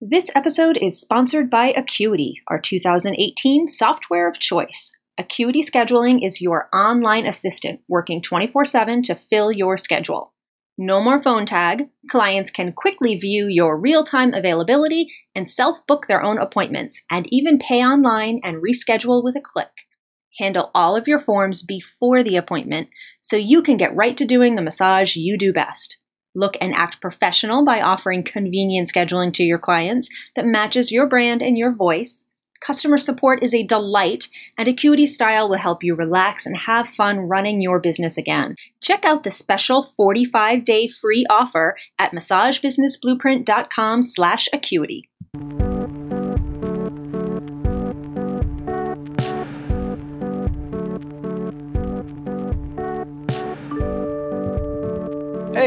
This episode is sponsored by Acuity, our 2018 software of choice. Acuity Scheduling is your online assistant working 24 7 to fill your schedule. No more phone tag. Clients can quickly view your real time availability and self book their own appointments, and even pay online and reschedule with a click. Handle all of your forms before the appointment so you can get right to doing the massage you do best. Look and act professional by offering convenient scheduling to your clients that matches your brand and your voice. Customer support is a delight, and Acuity Style will help you relax and have fun running your business again. Check out the special 45-day free offer at massagebusinessblueprint.com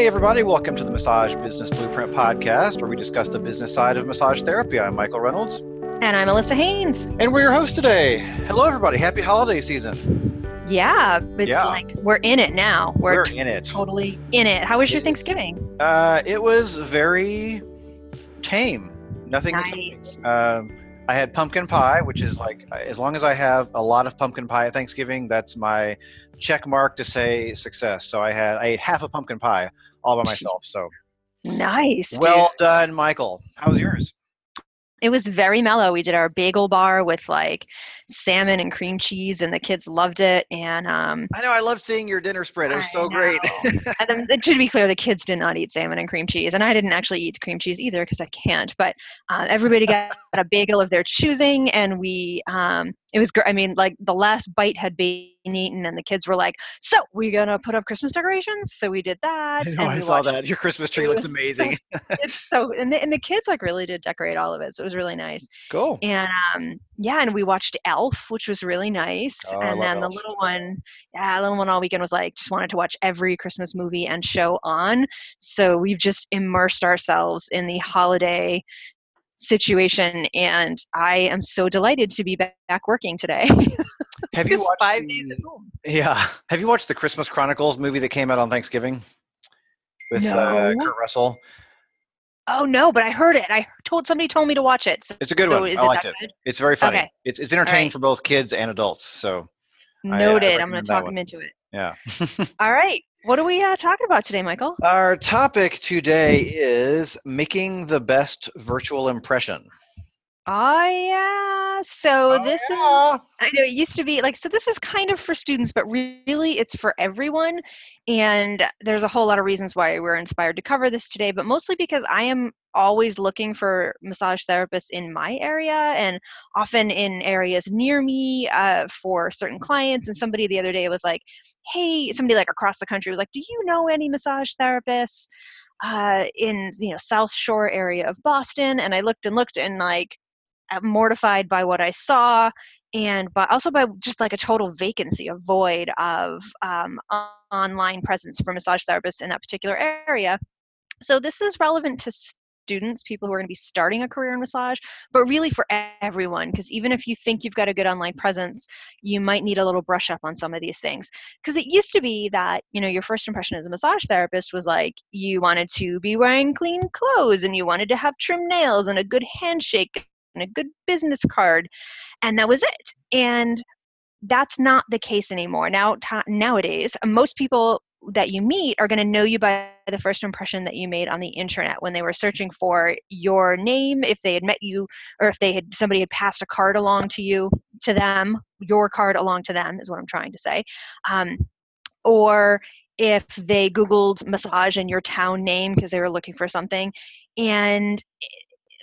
Hey, everybody, welcome to the Massage Business Blueprint podcast, where we discuss the business side of massage therapy. I'm Michael Reynolds. And I'm Allissa Haynes. And we're your host today. Hello, everybody. Happy holiday season. Yeah, it's Yeah. like we're in it now. We're, We're t- in it. totally in it. How was your Thanksgiving? Uh, it was very tame. Nothing. Nice. Um, I had pumpkin pie, which is like, as long as I have a lot of pumpkin pie at Thanksgiving, that's my check mark to say success. So I had, I ate half a pumpkin pie all by myself. So Nice. dude. well done, Michael. How was yours? it was very mellow. We did our bagel bar with like salmon and cream cheese, and the kids loved it. And um, I know. I love seeing your dinner spread. It was I so great. and then, it should be clear, the kids did not eat salmon and cream cheese, and I didn't actually eat the cream cheese either because I can't. But uh, everybody got a bagel of their choosing, and we um, it was great. I mean, like the last bite had been eaten, and the kids were like, "So we're gonna put up Christmas decorations?" So we did that. I know. and I saw that. Your Christmas tree looks amazing. It's so and the, and the kids like really did decorate all of it, so it was really nice. Cool. And um, yeah, and we watched Elf, which was really nice. Oh, and then the little one, yeah, the little one all weekend was like just wanted to watch every Christmas movie and show on. So we've just immersed ourselves in the holiday situation, and I am so delighted to be ba- back working today. Have you watched five the, days at home. Yeah. Have you watched the Christmas Chronicles movie that came out on Thanksgiving with uh, Kurt Russell? Oh no, but I heard it. I told somebody told me to watch it. So, It's a good so one. is I it liked it. good? It's very funny. Okay. It's it's entertaining right. for both kids and adults. So I, uh, Noted. I'm going to talk them into it. yeah. All right. What are we uh, talking about today, Michael? Our topic today is making the best virtual impression. Oh yeah. So Oh, this is yeah. I know it used to be like so this is kind of for students, but really it's for everyone. And there's a whole lot of reasons why we're inspired to cover this today, but mostly because I am always looking for massage therapists in my area and often in areas near me uh, for certain clients. And somebody the other day was like, "Hey," somebody like across the country was like, "Do you know any massage therapists uh, in you know South Shore area of Boston?" And I looked and looked and like mortified by what I saw and but also by just like a total vacancy, a void of um, online presence for massage therapists in that particular area. So this is relevant to students, people who are going to be starting a career in massage, but really for everyone. Because even if you think you've got a good online presence, you might need a little brush up on some of these things. Because it used to be that you know your first impression as a massage therapist was like you wanted to be wearing clean clothes and you wanted to have trim nails and a good handshake and a good business card and that was it and that's not the case anymore. Now ta nowadays most people that you meet are going to know you by the first impression that you made on the internet when they were searching for your name if they had met you or if they had somebody had passed a card along to you to them your card along to them is what i'm trying to say um, or if they googled massage and your town name because they were looking for something and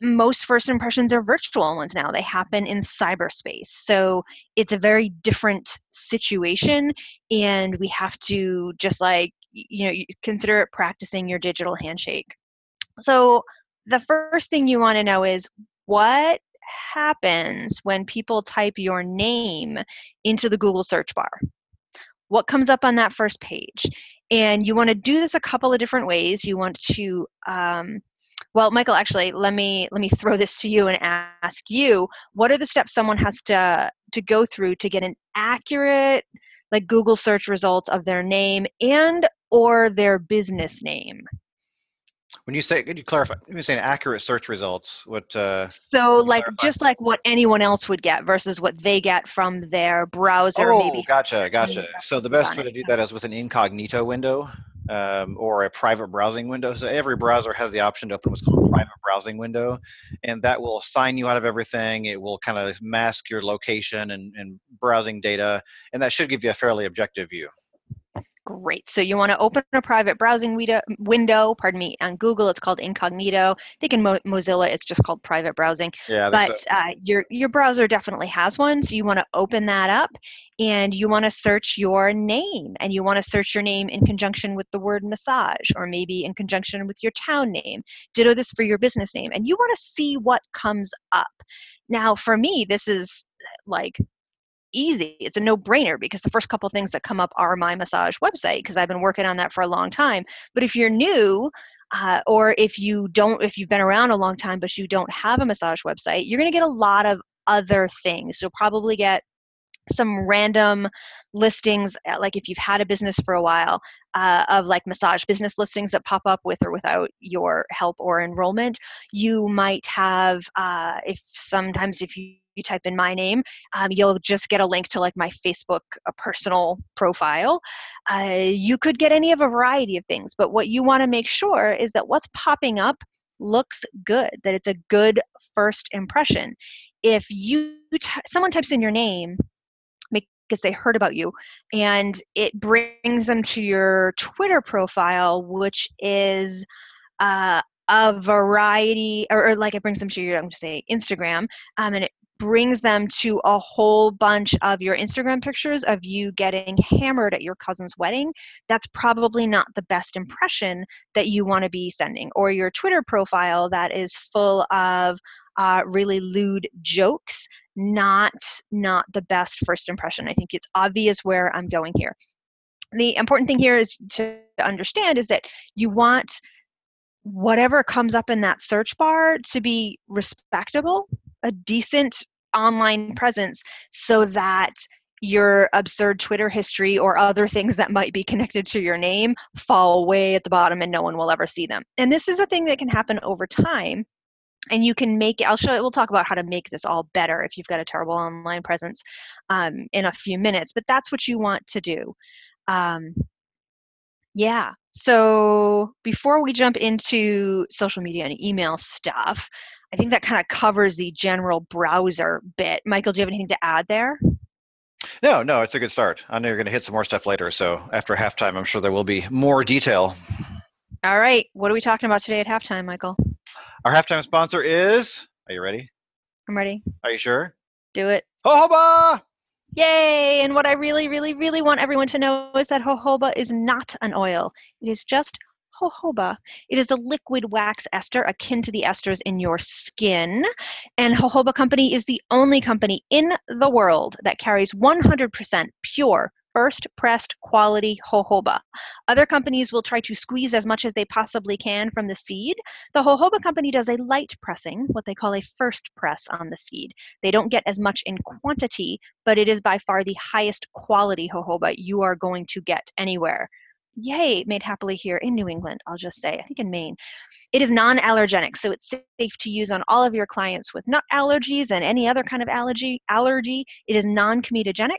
most first impressions are virtual ones now. They happen in cyberspace. So it's a very different situation. And we have to just like, you know, consider it practicing your digital handshake. So the first thing you want to know is what happens when people type your name into the Google search bar? What comes up on that first page? And you want to do this a couple of different ways. You want to, um, well, Michael, actually, let me let me throw this to you and ask you: What are the steps someone has to to go through to get an accurate, like Google search results of their name and or their business name? When you say, could you clarify? When you say an accurate search results, what? Uh, so, like, clarify? just like what anyone else would get versus what they get from their browser. Oh, maybe. gotcha, gotcha. So the best way to do that is with an incognito window um, or a private browsing window. So every browser has the option to open what's called a private browsing window, and that will sign you out of everything. It will kind of mask your location and, and browsing data, and that should give you a fairly objective view. Great. So you want to open a private browsing window, pardon me, on Google it's called incognito. I think in Mo- Mozilla it's just called private browsing. Yeah, but so. uh, your your browser definitely has one. So you want to open that up and you want to search your name and you want to search your name in conjunction with the word massage or maybe in conjunction with your town name. Ditto this for your business name and you want to see what comes up. Now for me this is like easy. It's a no brainer because the first couple things that come up are my massage website because I've been working on that for a long time. But if you're new, uh, or if you don't, if you've been around a long time but you don't have a massage website, you're going to get a lot of other things. You'll probably get some random listings uh, like if you've had a business for a while uh, of like massage business listings that pop up with or without your help or enrollment you might have uh, if sometimes if you you type in my name, um, you'll just get a link to like my Facebook uh, personal profile. Uh, you could get any of a variety of things, but what you want to make sure is that what's popping up looks good, that it's a good first impression. If you t- someone types in your name because they heard about you and it brings them to your Twitter profile, which is uh, a variety, or, or, like it brings them to your, I'm going to say Instagram, um, and it brings them to a whole bunch of your Instagram pictures of you getting hammered at your cousin's wedding, that's probably not the best impression that you want to be sending. Or your Twitter profile that is full of uh, really lewd jokes, not not the best first impression. I think it's obvious where I'm going here. The important thing here is to understand is that you want whatever comes up in that search bar to be respectable a decent online presence so that your absurd Twitter history or other things that might be connected to your name fall way at the bottom and no one will ever see them. And this is a thing that can happen over time. And you can make it, I'll show we'll talk about how to make this all better if you've got a terrible online presence um, in a few minutes, but that's what you want to do. Um, yeah. So before we jump into social media and email stuff, I think that kind of covers the general browser bit. Michael, do you have anything to add there? No, no, it's a good start. I know you're going to hit some more stuff later. So after halftime, I'm sure there will be more detail. All right. What are we talking about today at halftime, Michael? Our halftime sponsor is. Are you ready? I'm ready. Are you sure? Do it. Jojoba! Yay! And what I really, really, really want everyone to know is that jojoba is not an oil. It is just jojoba. It is a liquid wax ester akin to the esters in your skin. And Jojoba Company is the only company in the world that carries 100% pure first pressed quality jojoba. Other companies will try to squeeze as much as they possibly can from the seed. The jojoba company does a light pressing, what they call a first press on the seed. They don't get as much in quantity, but it is by far the highest quality jojoba you are going to get anywhere yay, made happily here in New England, I'll just say, I think in Maine. It is non allergenic, so it's safe to use on all of your clients with nut allergies and any other kind of allergy. allergy. It is non comedogenic,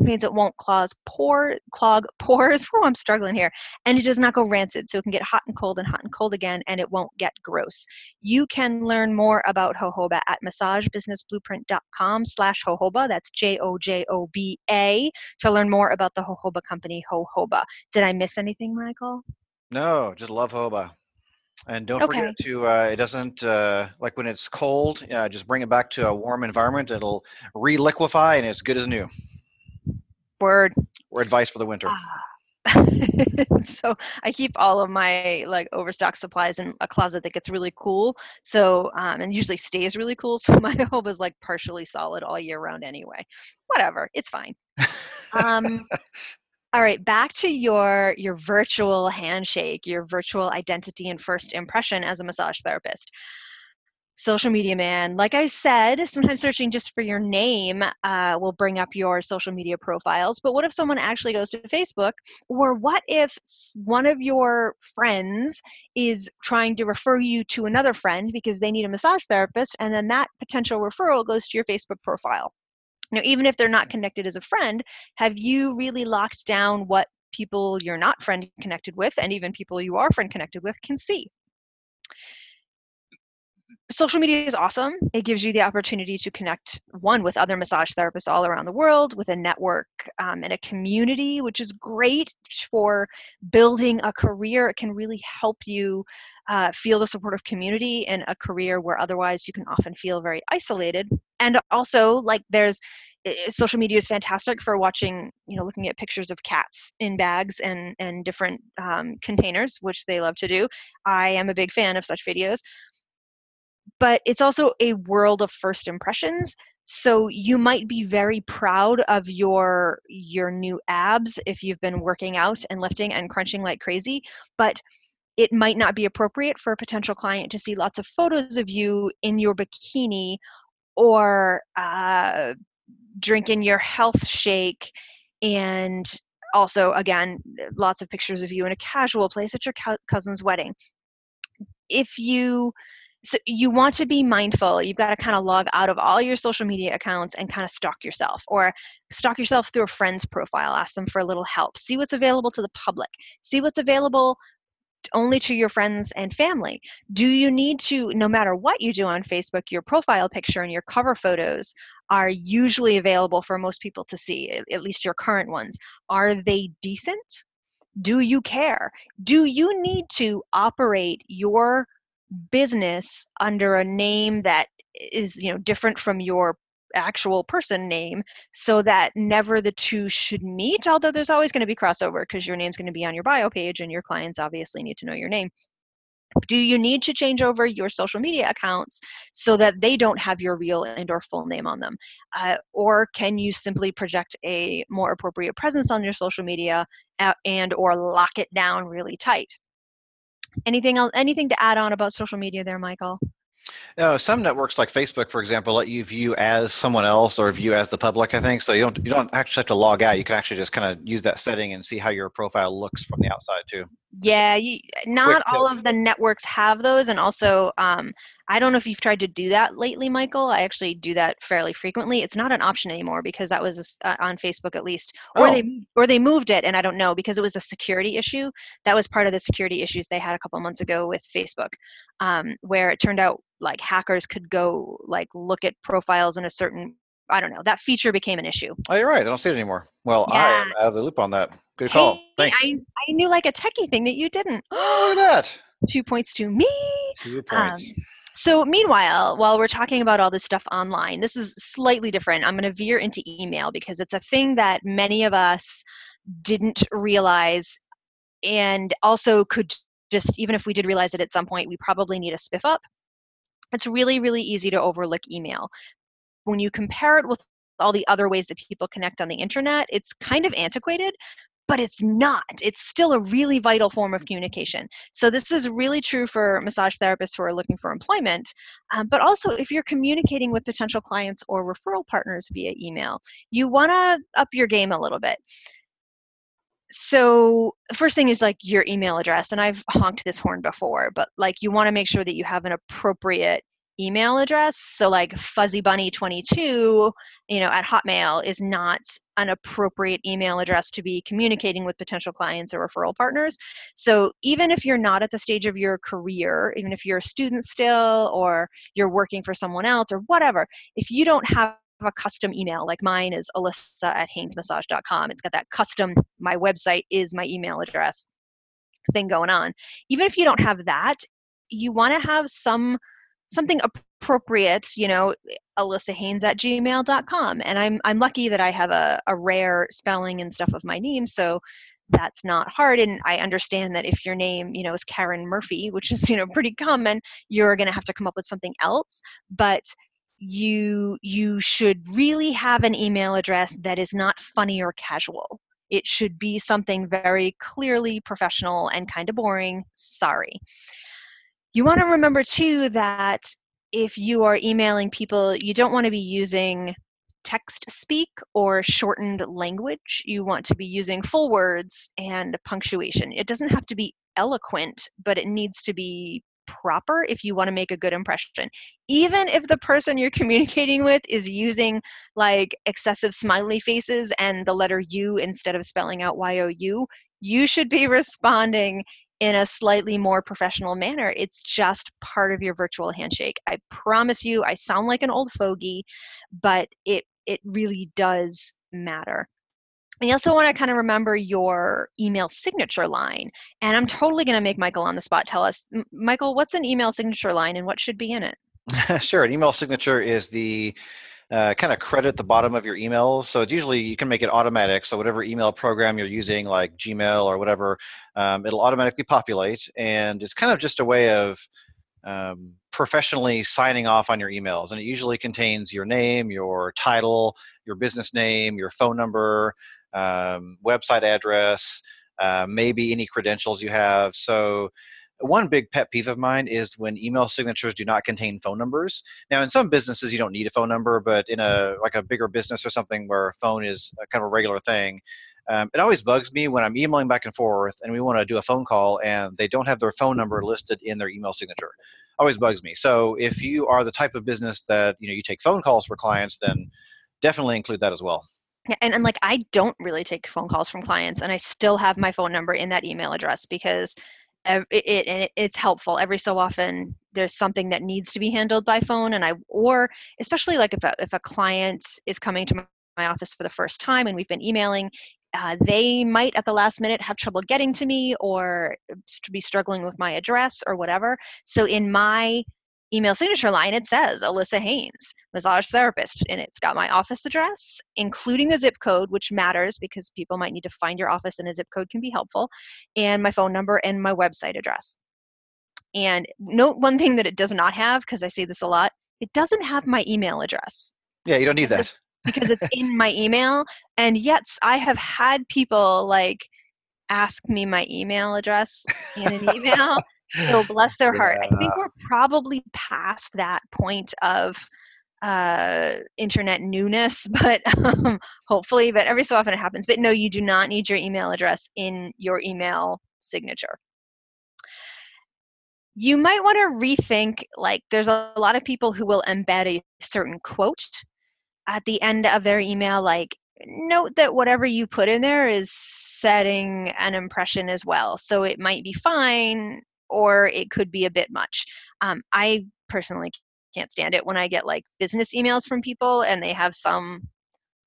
means it won't clog, pore, clog pores. Oh, I'm struggling here. And it does not go rancid, so it can get hot and cold and hot and cold again, and it won't get gross. You can learn more about jojoba at massagebusinessblueprint.com slash jojoba. That's J-O-J-O-B-A to learn more about the jojoba company, jojoba. Did I miss anything, Michael? No, just love jojoba. And don't okay. forget to, uh, it doesn't, uh, like when it's cold, uh, just bring it back to a warm environment. It'll re liquefy and it's good as new. Word. Or advice for the winter. so I keep all of my like overstock supplies in a closet that gets really cool. So um, and usually stays really cool. So my home is like partially solid all year round anyway. Whatever, it's fine. Um, all right, back to your your virtual handshake, your virtual identity and first impression as a massage therapist. Social media man. Like I said, sometimes searching just for your name uh, will bring up your social media profiles. But what if someone actually goes to Facebook? Or what if one of your friends is trying to refer you to another friend because they need a massage therapist, and then that potential referral goes to your Facebook profile? Now, even if they're not connected as a friend, have you really locked down what people you're not friend connected with and even people you are friend connected with can see? Social media is awesome. It gives you the opportunity to connect one with other massage therapists all around the world, with a network um, and a community, which is great for building a career. It can really help you uh, feel the supportive community in a career where otherwise you can often feel very isolated. And also, like, there's social media is fantastic for watching you know looking at pictures of cats in bags and and different um, containers which they love to do i am a big fan of such videos but it's also a world of first impressions so you might be very proud of your your new abs if you've been working out and lifting and crunching like crazy but it might not be appropriate for a potential client to see lots of photos of you in your bikini or uh, drinking your health shake and also again lots of pictures of you in a casual place at your cousin's wedding. If you so you want to be mindful you've got to kind of log out of all your social media accounts and kind of stalk yourself or stalk yourself through a friend's profile ask them for a little help see what's available to the public see what's available only to your friends and family. Do you need to no matter what you do on facebook your profile picture and your cover photos are usually available for most people to see at least your current ones. Are they decent? Do you care? Do you need to operate your business under a name that is you know different from your actual person name so that never the two should meet although there's always going to be crossover because your name's going to be on your bio page and your clients obviously need to know your name. Do you need to change over your social media accounts so that they don't have your real and or full name on them? Uh, or can you simply project a more appropriate presence on your social media uh, and or lock it down really tight Anything else? Anything to add on about social media there, Michael? No, some networks like Facebook, for example, let you view as someone else or view as the public. I think so. You don't you don't actually have to log out. You can actually just kind of use that setting and see how your profile looks from the outside too. Yeah, you, not all of the networks have those, and also um, I don't know if you've tried to do that lately, Michael. I actually do that fairly frequently. It's not an option anymore because that was uh, on Facebook at least, or oh. they or they moved it, and I don't know because it was a security issue. That was part of the security issues they had a couple months ago with Facebook, um, where it turned out like hackers could go like look at profiles in a certain I don't know. That feature became an issue. Oh, you're right. I don't see it anymore. Well, yeah. I am out of the loop on that. Good call. Hey, Thanks. I, I knew like a techie thing that you didn't. Oh, look at that. Two points to me. Two points. Um, so, meanwhile, while we're talking about all this stuff online, this is slightly different. I'm going to veer into email because it's a thing that many of us didn't realize and also could just, even if we did realize it at some point, we probably need a spiff up. It's really, really easy to overlook email. When you compare it with all the other ways that people connect on the internet, it's kind of antiquated, but it's not. It's still a really vital form of communication. So, this is really true for massage therapists who are looking for employment, um, but also if you're communicating with potential clients or referral partners via email, you want to up your game a little bit. So, first thing is like your email address, and I've honked this horn before, but like you want to make sure that you have an appropriate email address. So like fuzzybunny22, you know, at Hotmail is not an appropriate email address to be communicating with potential clients or referral partners. So even if you're not at the stage of your career, even if you're a student still or you're working for someone else or whatever, if you don't have a custom email like mine is allissa at haynesmassage.com it's got that custom my website is my email address thing going on even if you don't have that you want to have some something appropriate, you know, Allissa Haynes at gmail.com. And I'm I'm lucky that I have a, a rare spelling and stuff of my name. So that's not hard. And I understand that if your name, you know, is Karen Murphy, which is, you know, pretty common, you're gonna have to come up with something else. But you you should really have an email address that is not funny or casual. It should be something very clearly professional and kind of boring. Sorry you want to remember too that if you are emailing people, you don't want to be using text speak or shortened language. You want to be using full words and punctuation. It doesn't have to be eloquent, but it needs to be proper if you want to make a good impression. Even if the person you're communicating with is using like excessive smiley faces and the letter U instead of spelling out Y O U, you should be responding in a slightly more professional manner. It's just part of your virtual handshake. I promise you, I sound like an old fogey, but it it really does matter. And you also want to kind of remember your email signature line. And I'm totally going to make Michael on the spot tell us, Michael, what's an email signature line and what should be in it? sure. An email signature is the uh, kind of credit the bottom of your emails. So it's usually you can make it automatic. So whatever email program you're using, like Gmail or whatever, um, it'll automatically populate. And it's kind of just a way of um, professionally signing off on your emails. And it usually contains your name, your title, your business name, your phone number, um, website address, uh, maybe any credentials you have. So one big pet peeve of mine is when email signatures do not contain phone numbers. Now, in some businesses, you don't need a phone number, but in a like a bigger business or something where phone is kind of a regular thing, um, it always bugs me when I'm emailing back and forth and we want to do a phone call and they don't have their phone number listed in their email signature. Always bugs me. So if you are the type of business that you know you take phone calls for clients, then definitely include that as well. And, and like I don't really take phone calls from clients, and I still have my phone number in that email address because it, it, it, it's helpful. Every so often there's something that needs to be handled by phone and i or especially like if a, if a client is coming to my office for the first time and we've been emailing uh, they might at the last minute have trouble getting to me or be struggling with my address or whatever. So in my email signature line, it says Allissa Haynes, massage therapist, and it's got my office address, including the zip code, which matters because people might need to find your office and a zip code can be helpful, and my phone number and my website address. And note one thing that it does not have, because I say this a lot, it doesn't have my email address. Yeah, you don't need that. because it's in my email. And yet I have had people like ask me my email address in an email so bless their heart. I think we're probably past that point of uh, internet newness, but um, hopefully, but every so often it happens. But no, you do not need your email address in your email signature. You might want to rethink like, there's a lot of people who will embed a certain quote at the end of their email, like, note that whatever you put in there is setting an impression as well. So it might be fine or it could be a bit much. Um, I personally can't stand it when I get like business emails from people and they have some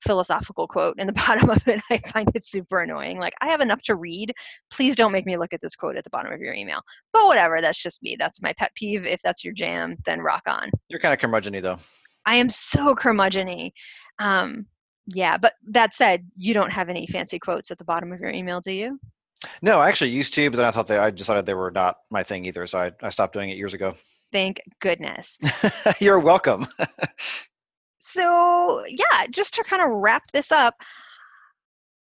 philosophical quote in the bottom of it. I find it super annoying. Like, I have enough to read. Please don't make me look at this quote at the bottom of your email. But whatever, that's just me. That's my pet peeve. If that's your jam, then rock on. You're kind of curmudgeony, though. I am so curmudgeony. Um, yeah, but that said, you don't have any fancy quotes at the bottom of your email, do you? No, I actually used to, but then I thought they, I decided they were not my thing either, so I, I stopped doing it years ago. Thank goodness. You're welcome. so, yeah, just to kind of wrap this up,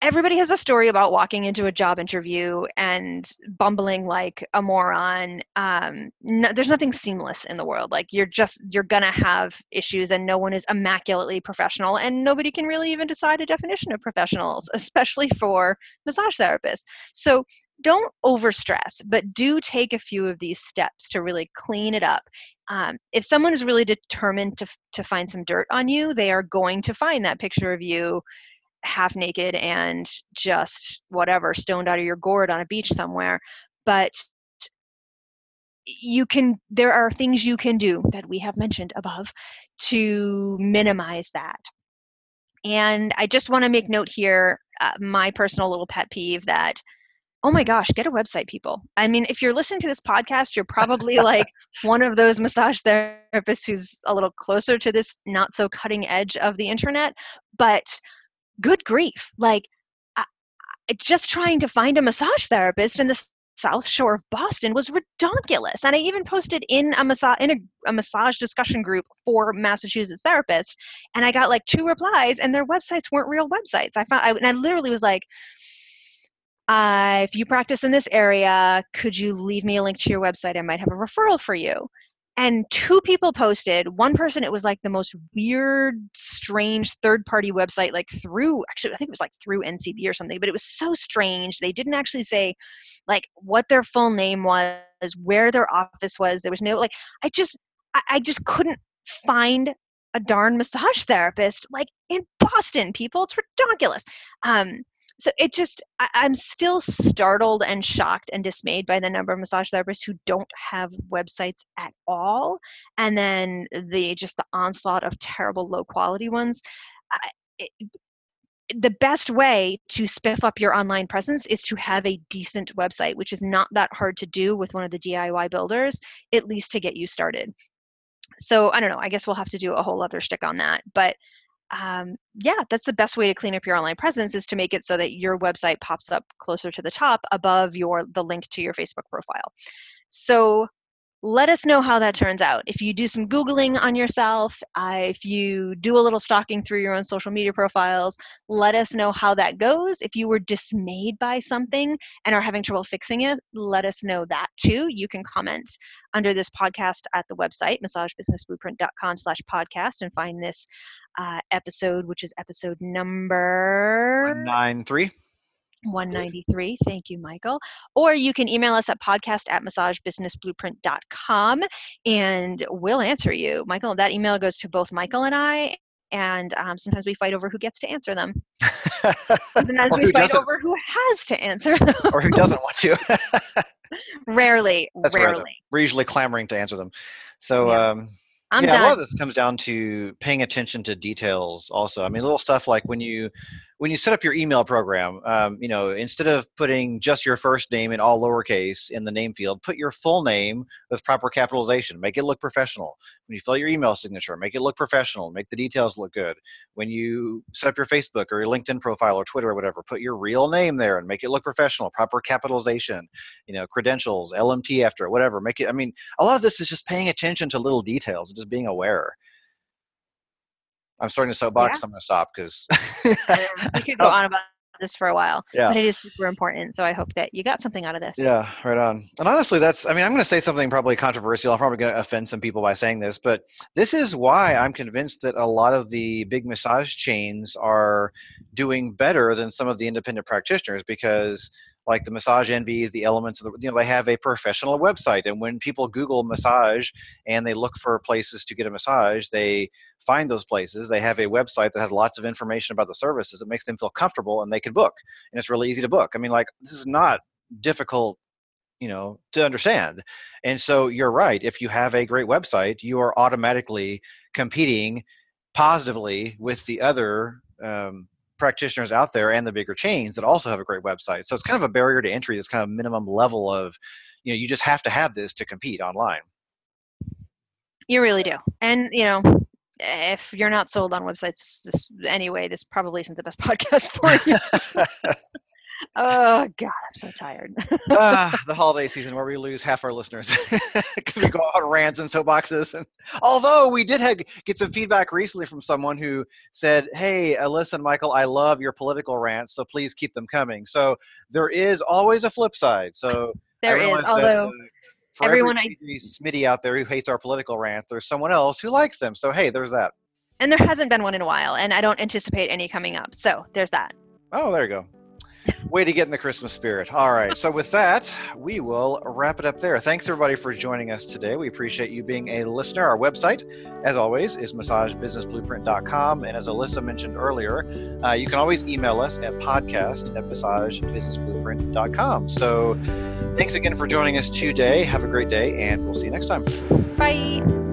everybody has a story about walking into a job interview and bumbling like a moron. Um, no, there's nothing seamless in the world. Like you're just you're gonna have issues and no one is immaculately professional and nobody can really even decide a definition of professionals especially for massage therapists. So don't overstress but do take a few of these steps to really clean it up. Um, if someone is really determined to, to find some dirt on you they are going to find that picture of you half naked and just whatever stoned out of your gourd on a beach somewhere but you can there are things you can do that we have mentioned above to minimize that. And i just want to make note here uh, my personal little pet peeve that oh my gosh get a website people. I mean if you're listening to this podcast you're probably like one of those massage therapists who's a little closer to this not so cutting edge of the internet but good grief like I, just trying to find a massage therapist in the south shore of boston was ridiculous and i even posted in a massage in a, a massage discussion group for massachusetts therapists and i got like two replies and their websites weren't real websites. I found I, and i literally was like uh, if you practice in this area could you leave me a link to your website? I might have a referral for you and two people posted one person it was like the most weird strange third party website like through actually i think it was like through ncb or something but it was so strange they didn't actually say like what their full name was where their office was there was no like i just i, I just couldn't find a darn massage therapist like in boston people it's ridiculous. Um so it just I, i'm still startled and shocked and dismayed by the number of massage therapists who don't have websites at all. And then the just the onslaught of terrible low quality ones. I, it, the best way to spiff up your online presence is to have a decent website which is not that hard to do with one of the diy builders at least to get you started. So i don't know i guess we'll have to do a whole other stick on that but um, yeah, that's the best way to clean up your online presence is to make it so that your website pops up closer to the top above your the link to your Facebook profile. So let us know how that turns out. If you do some Googling on yourself, uh, if you do a little stalking through your own social media profiles, let us know how that goes. If you were dismayed by something and are having trouble fixing it, let us know that too. You can comment under this podcast at the website, massagebusinessblueprint.com slash podcast and find this uh, episode, which is episode number... 193. 193. Thank you, Michael. Or you can email us at podcast at massagebusinessblueprint.com and we'll answer you. Michael, that email goes to both Michael and I, and um, sometimes we fight over who gets to answer them. sometimes we fight doesn't. over who has to answer them. or who doesn't want to. rarely. That's rarely. Rare, We're usually clamoring to answer them. So, yeah. um, I'm yeah, done. a lot of this comes down to paying attention to details. Also, I mean, little stuff like when you when you set up your email program, um, you know, instead of putting just your first name in all lowercase in the name field, put your full name with proper capitalization. Make it look professional. When you fill your email signature, make it look professional. Make the details look good. When you set up your Facebook or your LinkedIn profile or Twitter or whatever, put your real name there and make it look professional. Proper capitalization. You know, credentials, LMT after it, whatever. Make it. I mean, a lot of this is just paying attention to little details and just being aware. I'm starting to soapbox. Yeah. I'm going to stop because we could go on about this for a while, Yeah. but it is super important. So I hope that you got something out of this. Yeah, right on. And honestly, that's, I mean, I'm going to say something probably controversial. I'm probably going to offend some people by saying this, but this is why I'm convinced that a lot of the big massage chains are doing better than some of the independent practitioners because like the Massage Envies the elements of the you know they have a professional website and when people google massage and they look for places to get a massage they find those places. They have a website that has lots of information about the services that makes them feel comfortable and they can book and it's really easy to book. I mean like this is not difficult you know to understand. And so you're right if you have a great website you are automatically competing positively with the other um, practitioners out there and the bigger chains that also have a great website so it's kind of a barrier to entry this kind of minimum level of you know you just have to have this to compete online You really do. And, you know, if you're not sold on websites this, anyway, this probably isn't the best podcast for you. oh, God, I'm so tired. ah, the holiday season where we lose half our listeners because we go on rants and soapboxes. And although we did have, get some feedback recently from someone who said, "Hey, Allissa and Michael, I love your political rants, so please keep them coming." So there is always a flip side. So there I is, that, although uh, for everyone every Smitty out there who hates our political rants, there's someone else who likes them. So hey, there's that. and there hasn't been one in a while, and I don't anticipate any coming up. So there's that. Oh, there you go. Way to get in the Christmas spirit. All right. So, with that, we will wrap it up there. Thanks, everybody, for joining us today. We appreciate you being a listener. Our website, as always, is massagebusinessblueprint.com. And as Allissa mentioned earlier, uh, you can always email us at podcast at massagebusinessblueprint.com. So, thanks again for joining us today. Have a great day, and we'll see you next time. Bye.